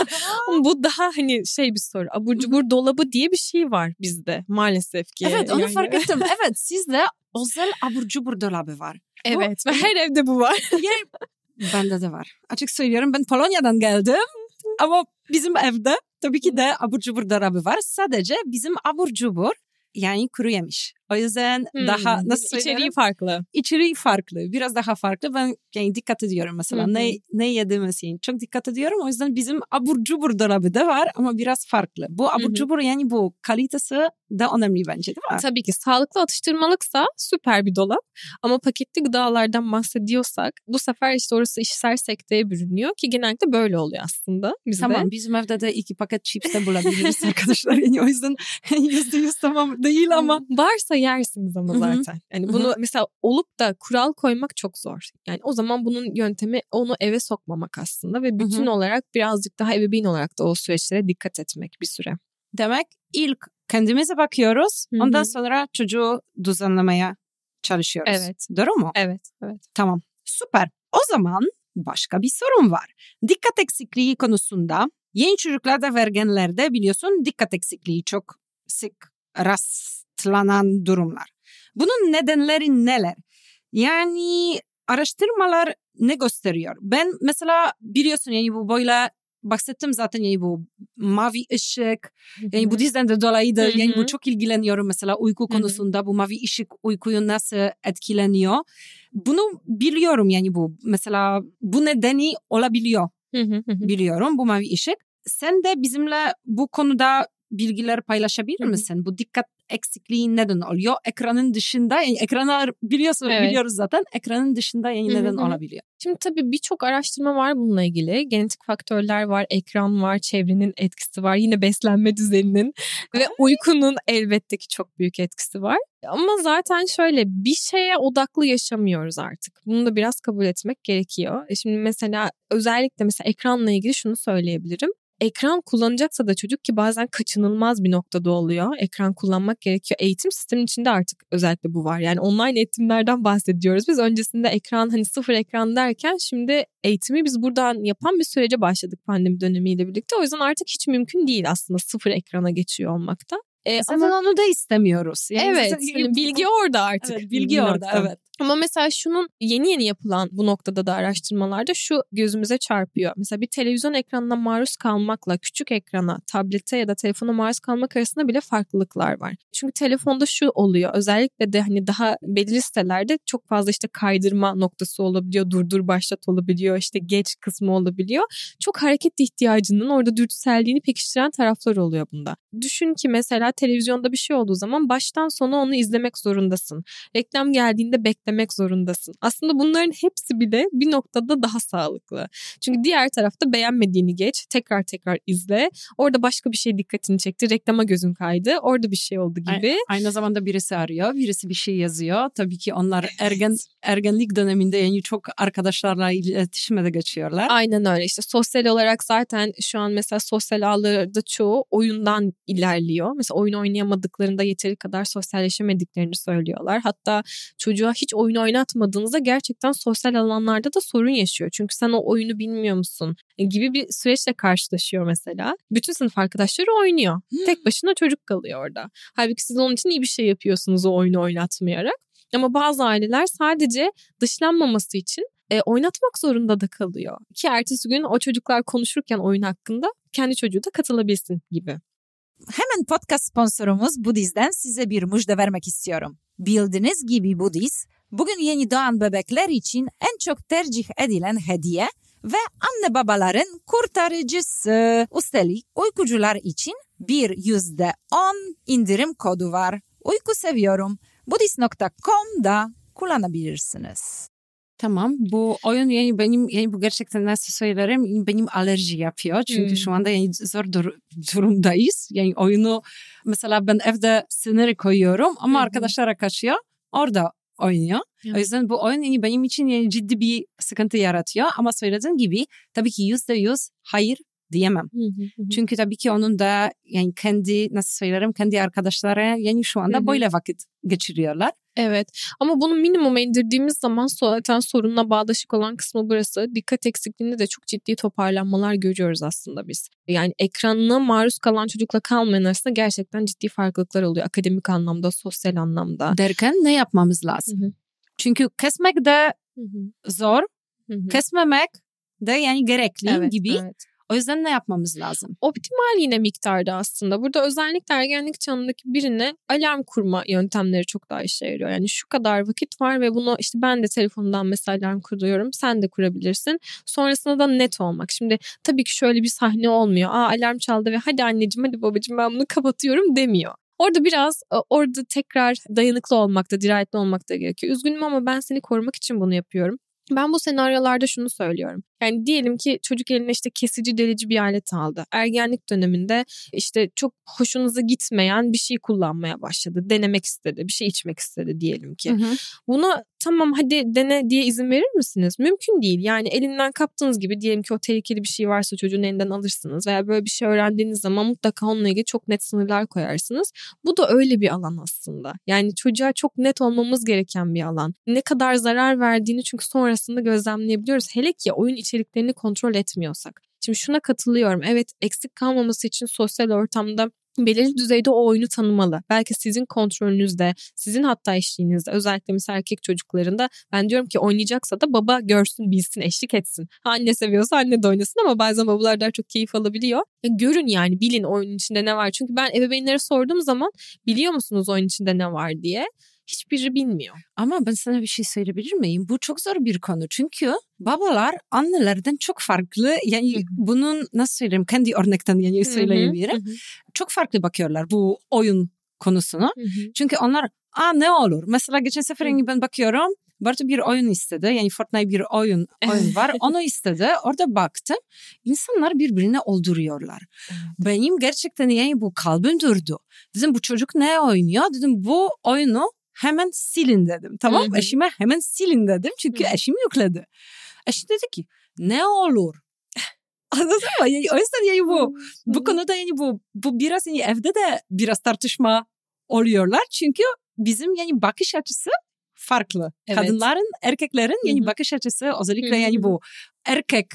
bu daha hani şey bir soru. Abur cubur dolabı diye bir şey var bizde maalesef ki. Evet onu Yani- fark ettim. Evet sizde özel abur cubur dolabı var. Evet ve her evde bu var. Yani bende de var. Açık söylüyorum ben Polonya'dan geldim. Ama bizim evde tabii ki de abur cubur dolabı var. Sadece bizim abur cubur yani kuru yemiş. O yüzden daha Hmm, nasıl söylerim? içeriği farklı. içeriği farklı. Biraz daha farklı. Ben yani dikkat ediyorum mesela. Hı hı. Ne ne yediğimiz için çok dikkat ediyorum. O yüzden bizim abur cubur dolabı da var ama biraz farklı. Bu abur hı. cubur yani bu kalitesi de önemli bence değil mi? Tabii ki sağlıklı atıştırmalıksa süper bir dolap. Ama paketli gıdalardan bahsediyorsak bu sefer işte orası işsel sekteye bürünüyor ki genellikle böyle oluyor aslında bizde. Tamam bizim evde de iki paket chips de bulabiliriz arkadaşlar. Yani o yüzden yüzde yüz tamam değil ama. Varsa yersiniz ama zaten. Yani bunu mesela olup da kural koymak çok zor. Yani o zaman bunun yöntemi onu eve sokmamak aslında ve bütün olarak birazcık daha ebeveyn olarak da o süreçlere dikkat etmek bir süre. Demek ilk kendimize bakıyoruz. Ondan sonra çocuğu düzenlemeye çalışıyoruz. Evet. Doğru mu? Evet, evet. Tamam. Süper. O zaman başka bir sorun var. Dikkat eksikliği konusunda yeni çocuklarda ve ergenlerde biliyorsun dikkat eksikliği çok sık rastlanan durumlar. Bunun nedenleri neler? Yani araştırmalar ne gösteriyor? Ben mesela biliyorsun yani bu böyle bahsettim zaten yani bu mavi ışık yani bu dizden de dolayı da yani bu çok ilgileniyorum mesela uyku konusunda bu mavi ışık uykuyu nasıl etkileniyor. Bunu biliyorum yani bu mesela bu nedeni olabiliyor biliyorum bu mavi ışık. Sen de bizimle bu konuda bilgiler paylaşabilir misin? Bu dikkat eksikliği neden oluyor? Ekranın dışında yani ekranlar biliyorsun Evet. biliyoruz zaten ekranın dışında yani neden olabiliyor? Şimdi tabii birçok araştırma var bununla ilgili. Genetik faktörler var, ekran var, çevrenin etkisi var, yine beslenme düzeninin ve uykunun elbette ki çok büyük etkisi var. Ama zaten şöyle bir şeye odaklı yaşamıyoruz artık. Bunu da biraz kabul etmek gerekiyor. E Şimdi mesela özellikle mesela ekranla ilgili şunu söyleyebilirim. Ekran kullanacaksa da çocuk ki bazen kaçınılmaz bir noktada oluyor. Ekran kullanmak gerekiyor. Eğitim sisteminin içinde artık özellikle bu var. Yani online eğitimlerden bahsediyoruz. Biz öncesinde ekran hani sıfır ekran derken şimdi eğitimi biz buradan yapan bir sürece başladık pandemi dönemiyle birlikte. O yüzden artık hiç mümkün değil aslında sıfır ekrana geçiyor olmakta. E, Zaten ama onu da istemiyoruz. Yani evet zaten- hani bilgi orada artık. Evet, bilgi orada evet. Ama mesela şunun yeni yeni yapılan bu noktada da araştırmalarda şu gözümüze çarpıyor. Mesela bir televizyon ekranına maruz kalmakla küçük ekrana, tablete ya da telefona maruz kalmak arasında bile farklılıklar var. Çünkü telefonda şu oluyor. Özellikle de hani daha belirli sitelerde çok fazla işte kaydırma noktası olabiliyor, durdur başlat olabiliyor, işte geç kısmı olabiliyor. Çok hareket ihtiyacının orada dürtüselliğini pekiştiren taraflar oluyor bunda. Düşün ki mesela televizyonda bir şey olduğu zaman baştan sona onu izlemek zorundasın. Reklam geldiğinde beklemek zorundasın. Aslında bunların hepsi bile bir noktada daha sağlıklı. Çünkü diğer tarafta beğenmediğini geç, tekrar tekrar izle. Orada başka bir şey dikkatini çekti, reklama gözün kaydı, orada bir şey oldu gibi. Aynı zamanda birisi arıyor, birisi bir şey yazıyor. Tabii ki onlar ergen ergenlik döneminde yani çok arkadaşlarla iletişime de geçiyorlar. Aynen öyle işte sosyal olarak zaten şu an mesela sosyal ağlarda çoğu oyundan ilerliyor. Mesela oyun oynayamadıklarında yeteri kadar sosyalleşemediklerini söylüyorlar. Hatta çocuğa hiç oyun oynatmadığınızda gerçekten sosyal alanlarda da sorun yaşıyor. Çünkü sen o oyunu bilmiyor musun E, gibi bir süreçle karşılaşıyor mesela. Bütün sınıf arkadaşları oynuyor. Tek başına çocuk kalıyor orada. Halbuki siz onun için iyi bir şey yapıyorsunuz o oyunu oynatmayarak. Ama bazı aileler sadece dışlanmaması için e, oynatmak zorunda da kalıyor. Ki ertesi gün o çocuklar konuşurken oyun hakkında kendi çocuğu da katılabilsin gibi. Hemen podcast sponsorumuz Budiz'den size bir müjde vermek istiyorum. Bildiğiniz gibi Budiz, bugün yeni doğan bebekler için en çok tercih edilen hediye ve anne babaların kurtarıcısı. Üstelik uykucular için bir yüzde on indirim kodu var. Uyku seviyorum. Budis.com'da kullanabilirsiniz. Tamam bu oyun yani benim yani bu gerçekten nasıl söylerim benim alerji yapıyor. Çünkü Hmm. şu anda yani zor dur- durumdayız. Yani oyunu mesela ben evde sınırı koyuyorum ama hı. arkadaşlara kaçıyor orada oynuyor. Evet. O yüzden bu oyun yani benim için yani ciddi bir sıkıntı yaratıyor. Ama söylediğin gibi tabii ki yüzde yüz hayır diyemem. Çünkü tabii ki onun da yani kendi nasıl söylerim kendi arkadaşları yani şu anda Hı hı. böyle vakit geçiriyorlar. Evet ama bunu minimuma indirdiğimiz zaman zaten sorunla bağdaşık olan kısmı burası. Dikkat eksikliğinde de çok ciddi toparlanmalar görüyoruz aslında biz. Yani ekranına maruz kalan çocukla kalmayan arasında gerçekten ciddi farklılıklar oluyor. Akademik anlamda, sosyal anlamda. Derken ne yapmamız lazım? Hı hı. Çünkü kesmek de Hı hı. zor, Hı hı. kesmemek de yani gerekli Evet, gibi. evet. O yüzden ne yapmamız lazım? Optimal yine miktarda aslında. Burada özellikle ergenlik çağındaki birine alarm kurma yöntemleri çok daha işe yarıyor. Yani şu kadar vakit var ve bunu işte ben de telefonumdan mesela alarm kuruyorum. Sen de kurabilirsin. Sonrasında da net olmak. Şimdi tabii ki şöyle bir sahne olmuyor. Aa alarm çaldı ve hadi anneciğim hadi babacığım ben bunu kapatıyorum demiyor. Orada biraz e, orada tekrar dayanıklı olmakta, dirayetli olmakta gerekiyor. Üzgünüm ama ben seni korumak için bunu yapıyorum. Ben bu senaryolarda şunu söylüyorum. Yani diyelim ki çocuk eline işte kesici delici bir alet aldı. Ergenlik döneminde işte çok hoşunuza gitmeyen bir şey kullanmaya başladı. Denemek istedi, bir şey içmek istedi diyelim ki. Hı hı. Buna tamam hadi dene diye izin verir misiniz? Mümkün değil. Yani elinden kaptığınız gibi diyelim ki o tehlikeli bir şey varsa çocuğun elinden alırsınız veya böyle bir şey öğrendiğiniz zaman mutlaka onunla ilgili çok net sınırlar koyarsınız. Bu da öyle bir alan aslında. Yani çocuğa çok net olmamız gereken bir alan. Ne kadar zarar verdiğini çünkü sonrasında gözlemleyebiliyoruz. Hele ki oyun içeriklerini kontrol etmiyorsak. Şimdi şuna katılıyorum. Evet eksik kalmaması için sosyal ortamda belirli düzeyde o oyunu tanımalı. Belki sizin kontrolünüzde, sizin hatta eşliğinizde özellikle mesela erkek çocuklarında ben diyorum ki oynayacaksa da baba görsün, bilsin, eşlik etsin. anne seviyorsa anne de oynasın ama bazen babalar daha çok keyif alabiliyor. Ya görün yani bilin oyunun içinde ne var. Çünkü ben ebeveynlere sorduğum zaman biliyor musunuz oyun içinde ne var diye hiçbiri bilmiyor. Ama ben sana bir şey söyleyebilir miyim? Bu çok zor bir konu. Çünkü babalar annelerden çok farklı. Yani bunun nasıl söyleyeyim kendi örnekten yani söyleyebilirim. Çok farklı bakıyorlar bu oyun konusunu. Çünkü onlar aa ne olur? Mesela geçen sefer ben bakıyorum Bartu bir oyun istedi. Yani Fortnite bir oyun oyun var. Onu istedi. Orada baktım. İnsanlar birbirini öldürüyorlar. Benim gerçekten yani bu kalbim durdu. Dedim bu çocuk ne oynuyor? Dedim bu oyunu hemen silin dedim. Tamam Hı-hı. eşime hemen silin dedim. Çünkü Hı-hı. eşim yükledi. Eşim dedi ki ne olur Anladın mı? Yani, o yüzden yani bu bu konuda yani bu bu biraz yani evde de biraz tartışma oluyorlar. Çünkü bizim yani bakış açısı farklı. Evet. Kadınların, erkeklerin yani Hı-hı. bakış açısı özellikle Hı-hı. yani bu erkek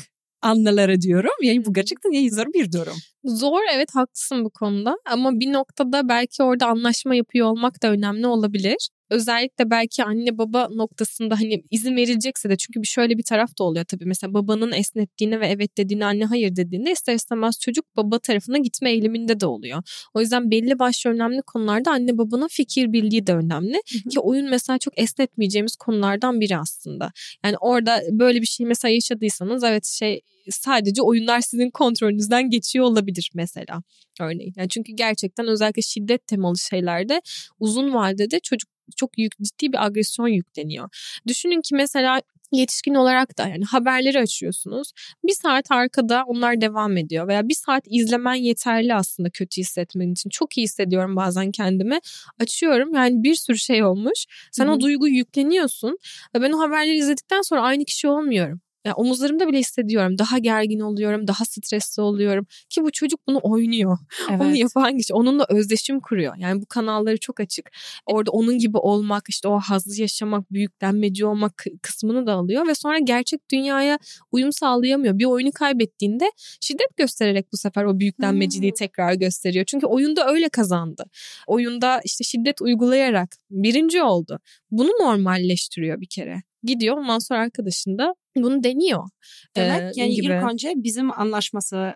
anneleri diyorum. Yani bu gerçekten yani zor bir durum. Zor evet haklısın bu konuda ama bir noktada belki orada anlaşma yapıyor olmak da önemli olabilir özellikle belki anne baba noktasında hani izin verilecekse de çünkü bir şöyle bir taraf da oluyor tabii. Mesela babanın esnettiğini ve evet dediğini anne hayır dediğinde ister istemez çocuk baba tarafına gitme eğiliminde de oluyor. O yüzden belli başlı önemli konularda anne babanın fikir bildiği de önemli. Ki oyun mesela çok esnetmeyeceğimiz konulardan biri aslında. Yani orada böyle bir şey mesela yaşadıysanız evet şey sadece oyunlar sizin kontrolünüzden geçiyor olabilir mesela örneğin. Yani çünkü gerçekten özellikle şiddet temalı şeylerde uzun vadede çocuk çok yük, ciddi bir agresyon yükleniyor. Düşünün ki mesela yetişkin olarak da yani haberleri açıyorsunuz. Bir saat arkada onlar devam ediyor veya bir saat izlemen yeterli aslında kötü hissetmen için. Çok iyi hissediyorum bazen kendimi. Açıyorum yani bir sürü şey olmuş. Sen Hı-hı. o duyguyu yükleniyorsun ve ben o haberleri izledikten sonra aynı kişi olmuyorum. Yani omuzlarımda bile hissediyorum. Daha gergin oluyorum, daha stresli oluyorum. Ki bu çocuk bunu oynuyor. Evet. Onu yapan kişi. Onunla özdeşim kuruyor. Yani bu kanalları çok açık. Orada onun gibi olmak, işte o hazzı yaşamak, büyüklenmeci olmak kısmını da alıyor. Ve sonra gerçek dünyaya uyum sağlayamıyor. Bir oyunu kaybettiğinde şiddet göstererek bu sefer o büyüklenmeciliği hmm. tekrar gösteriyor. Çünkü oyunda öyle kazandı. Oyunda işte şiddet uygulayarak birinci oldu. Bunu normalleştiriyor bir kere gidiyor sonra arkadaşın da bunu deniyor. Demek ee, yani gibi. ilk önce bizim anlaşması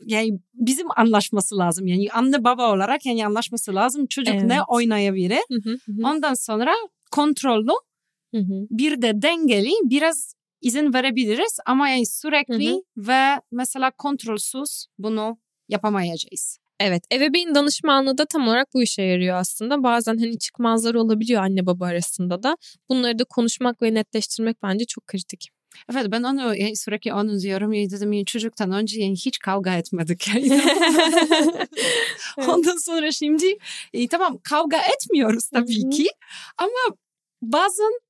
yani bizim anlaşması lazım. Yani anne baba olarak yani anlaşması lazım. Çocuk evet. ne oynayabilir? Hı hı hı. Ondan sonra kontrollü hı hı. bir de dengeli biraz izin verebiliriz ama yani sürekli hı hı. ve mesela kontrolsüz bunu yapamayacağız. Evet ebeveyn danışmanlığı da tam olarak bu işe yarıyor aslında. Bazen hani çıkmazlar olabiliyor anne baba arasında da. Bunları da konuşmak ve netleştirmek bence çok kritik. Evet ben onu yani sürekli onu diyorum ya dedim yani çocuktan önce yani hiç kavga etmedik. Yani. Ondan sonra şimdi e, tamam kavga etmiyoruz tabii ki ama bazen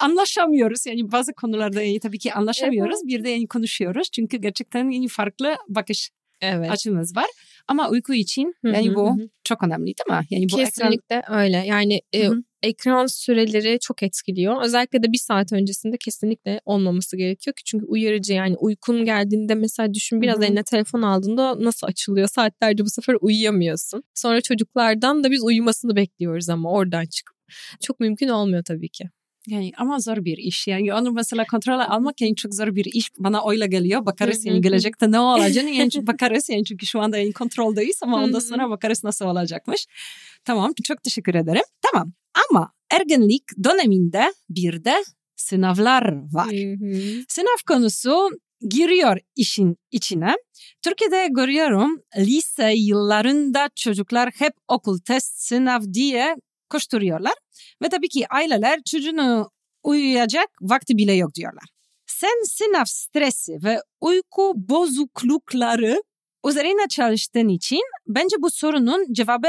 anlaşamıyoruz. Yani bazı konularda yani tabii ki anlaşamıyoruz. Bir de yani konuşuyoruz. Çünkü gerçekten yani farklı bakış evet. açımız var. Ama uyku için yani bu çok önemli değil mi? Yani bu Kesinlikle ekran... öyle. Yani e, ekran süreleri çok etkiliyor. Özellikle de bir saat öncesinde kesinlikle olmaması gerekiyor ki çünkü uyarıcı yani uykun geldiğinde mesela düşün biraz Hı-hı. eline telefon aldığında nasıl açılıyor saatlerce bu sefer uyuyamıyorsun. Sonra çocuklardan da biz uyumasını bekliyoruz ama oradan çıkıp çok mümkün olmuyor tabii ki. Yani ama zor bir iş. Yani onu mesela kontrol almak yani çok zor bir iş. Bana öyle geliyor. Bakarız yani gelecekte ne olacak. Yani bakarız yani çünkü şu anda yani kontroldeyiz ama ondan sonra bakarız nasıl olacakmış. Tamam çok teşekkür ederim. Tamam ama ergenlik döneminde bir de sınavlar var. Sınav konusu giriyor işin içine. Türkiye'de görüyorum lise yıllarında çocuklar hep okul test sınav diye koşturuyorlar. Ve tabii ki aileler çocuğunu uyuyacak vakti bile yok diyorlar. Sen sınav stresi ve uyku bozuklukları üzerine çalıştığın için bence bu sorunun cevabı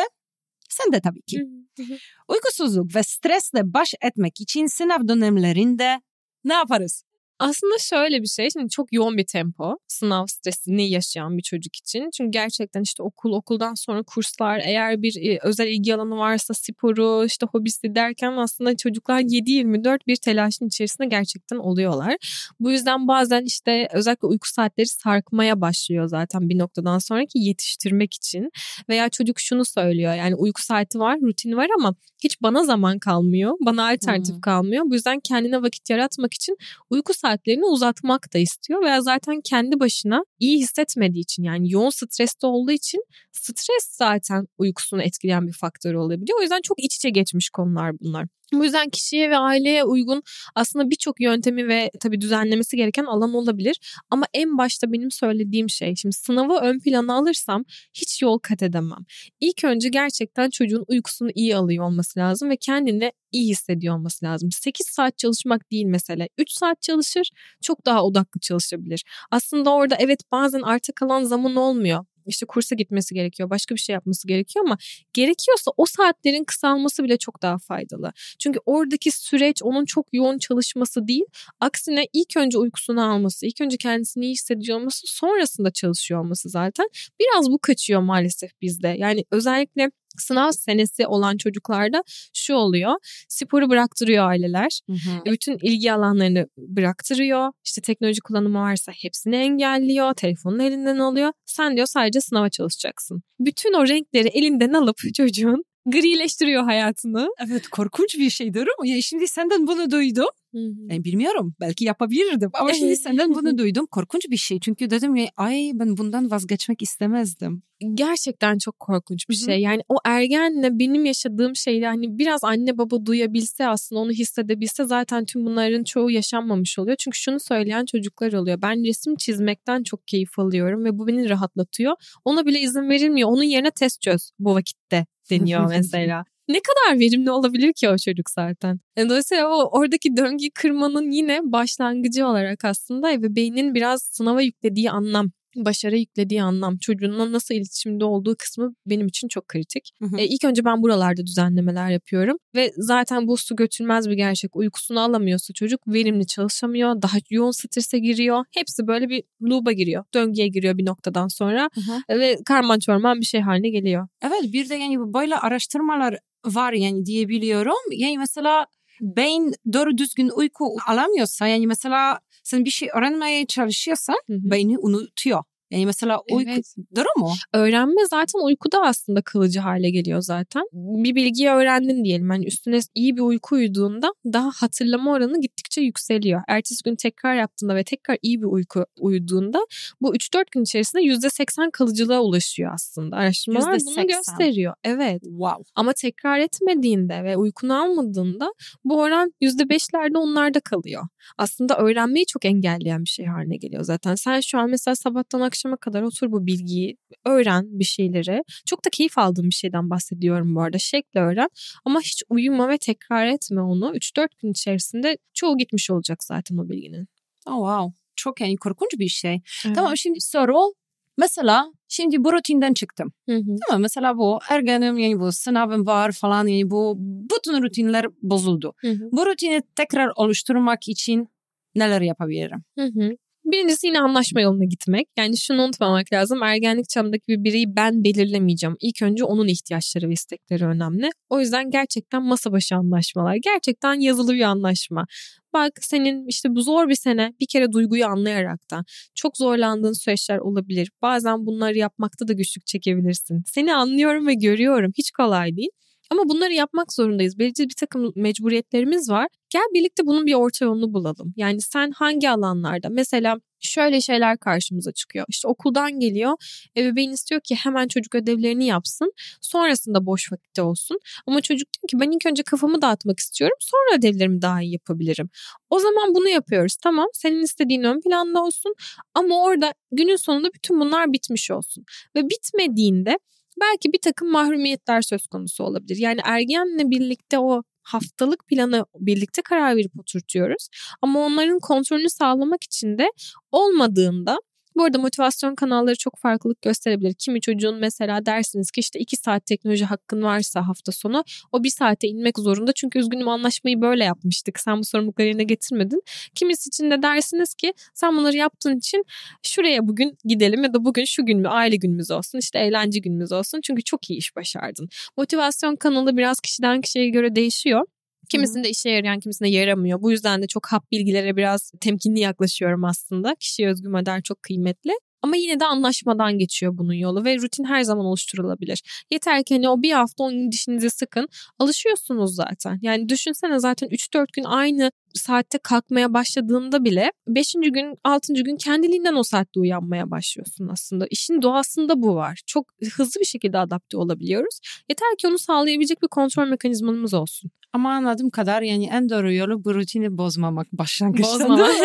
sende tabii ki. Uykusuzluk ve stresle baş etmek için sınav dönemlerinde ne yaparız? Aslında şöyle bir şey, şimdi çok yoğun bir tempo sınav stresini yaşayan bir çocuk için. Çünkü gerçekten işte okul, okuldan sonra kurslar, eğer bir e, özel ilgi alanı varsa sporu, işte hobisi derken aslında çocuklar 7-24 bir telaşın içerisinde gerçekten oluyorlar. Bu yüzden bazen işte özellikle uyku saatleri sarkmaya başlıyor zaten bir noktadan sonraki yetiştirmek için. Veya çocuk şunu söylüyor yani uyku saati var, rutin var ama hiç bana zaman kalmıyor, bana alternatif hmm. kalmıyor. Bu yüzden kendine vakit yaratmak için uyku saati saatlerini uzatmak da istiyor veya zaten kendi başına iyi hissetmediği için yani yoğun streste olduğu için stres zaten uykusunu etkileyen bir faktör olabiliyor. O yüzden çok iç içe geçmiş konular bunlar. Bu yüzden kişiye ve aileye uygun aslında birçok yöntemi ve tabii düzenlemesi gereken alan olabilir. Ama en başta benim söylediğim şey şimdi sınavı ön plana alırsam hiç yol kat edemem. İlk önce gerçekten çocuğun uykusunu iyi alıyor olması lazım ve kendini iyi hissediyor olması lazım. 8 saat çalışmak değil mesela. 3 saat çalışır çok daha odaklı çalışabilir. Aslında orada evet bazen arta kalan zaman olmuyor işte kursa gitmesi gerekiyor, başka bir şey yapması gerekiyor ama gerekiyorsa o saatlerin kısalması bile çok daha faydalı. Çünkü oradaki süreç onun çok yoğun çalışması değil, aksine ilk önce uykusunu alması, ilk önce kendisini iyi hissediyor olması, sonrasında çalışıyor olması zaten. Biraz bu kaçıyor maalesef bizde. Yani özellikle sınav senesi olan çocuklarda şu oluyor. Sporu bıraktırıyor aileler. Hı hı. E, bütün ilgi alanlarını bıraktırıyor. İşte teknoloji kullanımı varsa hepsini engelliyor. Telefonun elinden alıyor. Sen diyor sadece sınava çalışacaksın. Bütün o renkleri elinden alıp çocuğun grileştiriyor hayatını. Evet korkunç bir şeydir ama ya şimdi senden bunu duydum. Yani bilmiyorum belki yapabilirdim ama şimdi senden bunu duydum. Korkunç bir şey. Çünkü dedim ya ay ben bundan vazgeçmek istemezdim. Gerçekten çok korkunç bir şey. Yani o ergenle benim yaşadığım şeyi hani biraz anne baba duyabilse aslında onu hissedebilse zaten tüm bunların çoğu yaşanmamış oluyor. Çünkü şunu söyleyen çocuklar oluyor. Ben resim çizmekten çok keyif alıyorum ve bu beni rahatlatıyor. Ona bile izin verilmiyor. Onun yerine test çöz bu vakitte deniyor mesela ne kadar verimli olabilir ki o çocuk zaten. Yani dolayısıyla o oradaki döngü kırmanın yine başlangıcı olarak aslında ebeveynin biraz sınava yüklediği anlam başarı yüklediği anlam, çocuğunla nasıl iletişimde olduğu kısmı benim için çok kritik. Hı hı. E, ilk önce ben buralarda düzenlemeler yapıyorum ve zaten bu su götürmez bir gerçek. Uykusunu alamıyorsa çocuk verimli çalışamıyor, daha yoğun strese giriyor. Hepsi böyle bir loop'a giriyor, döngüye giriyor bir noktadan sonra hı hı. ve karman çorman bir şey haline geliyor. Evet bir de yani böyle araştırmalar var yani diyebiliyorum. Yani mesela beyin doğru düzgün uyku alamıyorsa yani mesela sen bir şey öğrenmeye çalışıyorsan hı hı. beyni unutuyor. Yani mesela uyku evet. doğru mu? Öğrenme zaten uykuda aslında kalıcı hale geliyor zaten. Bir bilgiyi öğrendin diyelim. Yani üstüne iyi bir uyku uyuduğunda daha hatırlama oranı gittikçe yükseliyor. Ertesi gün tekrar yaptığında ve tekrar iyi bir uyku uyuduğunda bu 3-4 gün içerisinde %80 kalıcılığa ulaşıyor aslında. Araştırmalar %80. bunu gösteriyor. Evet. Wow. Ama tekrar etmediğinde ve uykunu almadığında bu oran %5'lerde onlarda kalıyor. Aslında öğrenmeyi çok engelleyen bir şey haline geliyor zaten. Sen şu an mesela sabahtan akşam akşama kadar otur bu bilgiyi öğren bir şeyleri. Çok da keyif aldığım bir şeyden bahsediyorum bu arada. Şekle öğren ama hiç uyuma ve tekrar etme onu. 3-4 gün içerisinde çoğu gitmiş olacak zaten o bilginin. Oh wow. Çok yani korkunç bir şey. Evet. Tamam şimdi soru Mesela şimdi bu rutinden çıktım. Hı hı. Tamam mesela bu ergenim yani bu sınavım var falan yani bu bütün rutinler bozuldu. Hı hı. Bu rutini tekrar oluşturmak için neler yapabilirim? Hı hı. Birincisi yine anlaşma yoluna gitmek. Yani şunu unutmamak lazım. Ergenlik çağındaki bir bireyi ben belirlemeyeceğim. İlk önce onun ihtiyaçları ve istekleri önemli. O yüzden gerçekten masa başı anlaşmalar. Gerçekten yazılı bir anlaşma. Bak senin işte bu zor bir sene bir kere duyguyu anlayarak da çok zorlandığın süreçler olabilir. Bazen bunları yapmakta da güçlük çekebilirsin. Seni anlıyorum ve görüyorum. Hiç kolay değil. Ama bunları yapmak zorundayız. Belirli bir takım mecburiyetlerimiz var. Gel birlikte bunun bir orta yolunu bulalım. Yani sen hangi alanlarda mesela şöyle şeyler karşımıza çıkıyor. İşte okuldan geliyor. Ebeveyn istiyor ki hemen çocuk ödevlerini yapsın. Sonrasında boş vakti olsun. Ama çocuk diyor ki ben ilk önce kafamı dağıtmak istiyorum. Sonra ödevlerimi daha iyi yapabilirim. O zaman bunu yapıyoruz. Tamam senin istediğin ön planda olsun. Ama orada günün sonunda bütün bunlar bitmiş olsun. Ve bitmediğinde belki bir takım mahrumiyetler söz konusu olabilir. Yani ergenle birlikte o haftalık planı birlikte karar verip oturtuyoruz. Ama onların kontrolünü sağlamak için de olmadığında bu arada motivasyon kanalları çok farklılık gösterebilir. Kimi çocuğun mesela dersiniz ki işte iki saat teknoloji hakkın varsa hafta sonu o bir saate inmek zorunda. Çünkü üzgünüm anlaşmayı böyle yapmıştık. Sen bu sorumlulukları yerine getirmedin. Kimisi için de dersiniz ki sen bunları yaptığın için şuraya bugün gidelim ya da bugün şu gün mü aile günümüz olsun işte eğlence günümüz olsun. Çünkü çok iyi iş başardın. Motivasyon kanalı biraz kişiden kişiye göre değişiyor. Kimisinde işe yarayan, kimisinde yaramıyor. Bu yüzden de çok hap bilgilere biraz temkinli yaklaşıyorum aslında. Kişiye özgü model çok kıymetli. Ama yine de anlaşmadan geçiyor bunun yolu ve rutin her zaman oluşturulabilir. Yeter ki hani o bir hafta on gün dişinizi sıkın. Alışıyorsunuz zaten. Yani düşünsene zaten 3-4 gün aynı saatte kalkmaya başladığında bile 5. gün 6. gün kendiliğinden o saatte uyanmaya başlıyorsun aslında. İşin doğasında bu var. Çok hızlı bir şekilde adapte olabiliyoruz. Yeter ki onu sağlayabilecek bir kontrol mekanizmamız olsun. Ama anladığım kadar yani en doğru yolu bu rutini bozmamak başlangıçta. Bozmamak.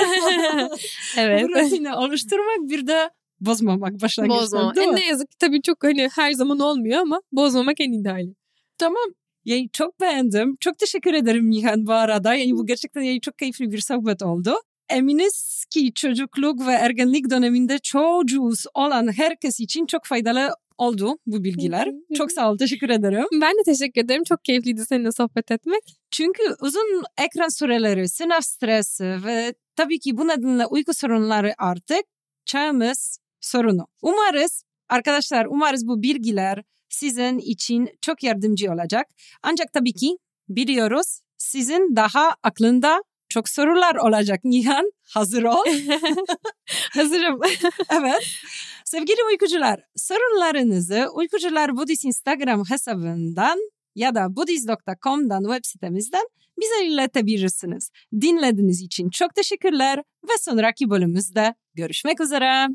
evet. Bu rutini oluşturmak bir de bozmamak başlangıçta Bozmamak. değil E, ne yazık ki tabii çok hani her zaman olmuyor ama bozmamak en ideali. Tamam. Yani çok beğendim. Çok teşekkür ederim Nihan bu arada. Yani bu gerçekten yani çok keyifli bir sohbet oldu. Eminiz ki çocukluk ve ergenlik döneminde çocuğuz olan herkes için çok faydalı oldu bu bilgiler. Çok sağ ol, teşekkür ederim. Ben de teşekkür ederim. Çok keyifliydi seninle sohbet etmek. Çünkü uzun ekran süreleri, sınav stresi ve tabii ki bu nedenle uyku sorunları artık çağımız sorunu. Umarız arkadaşlar umarız bu bilgiler sizin için çok yardımcı olacak. Ancak tabii ki biliyoruz sizin daha aklında çok sorular olacak. Nihan hazır ol. Hazırım. evet. Sevgili uykucular, sorunlarınızı Uykucular Budist Instagram hesabından ya da buddhist.com'dan web sitemizden bize iletebilirsiniz. Dinlediğiniz için çok teşekkürler ve sonraki bölümümüzde görüşmek üzere.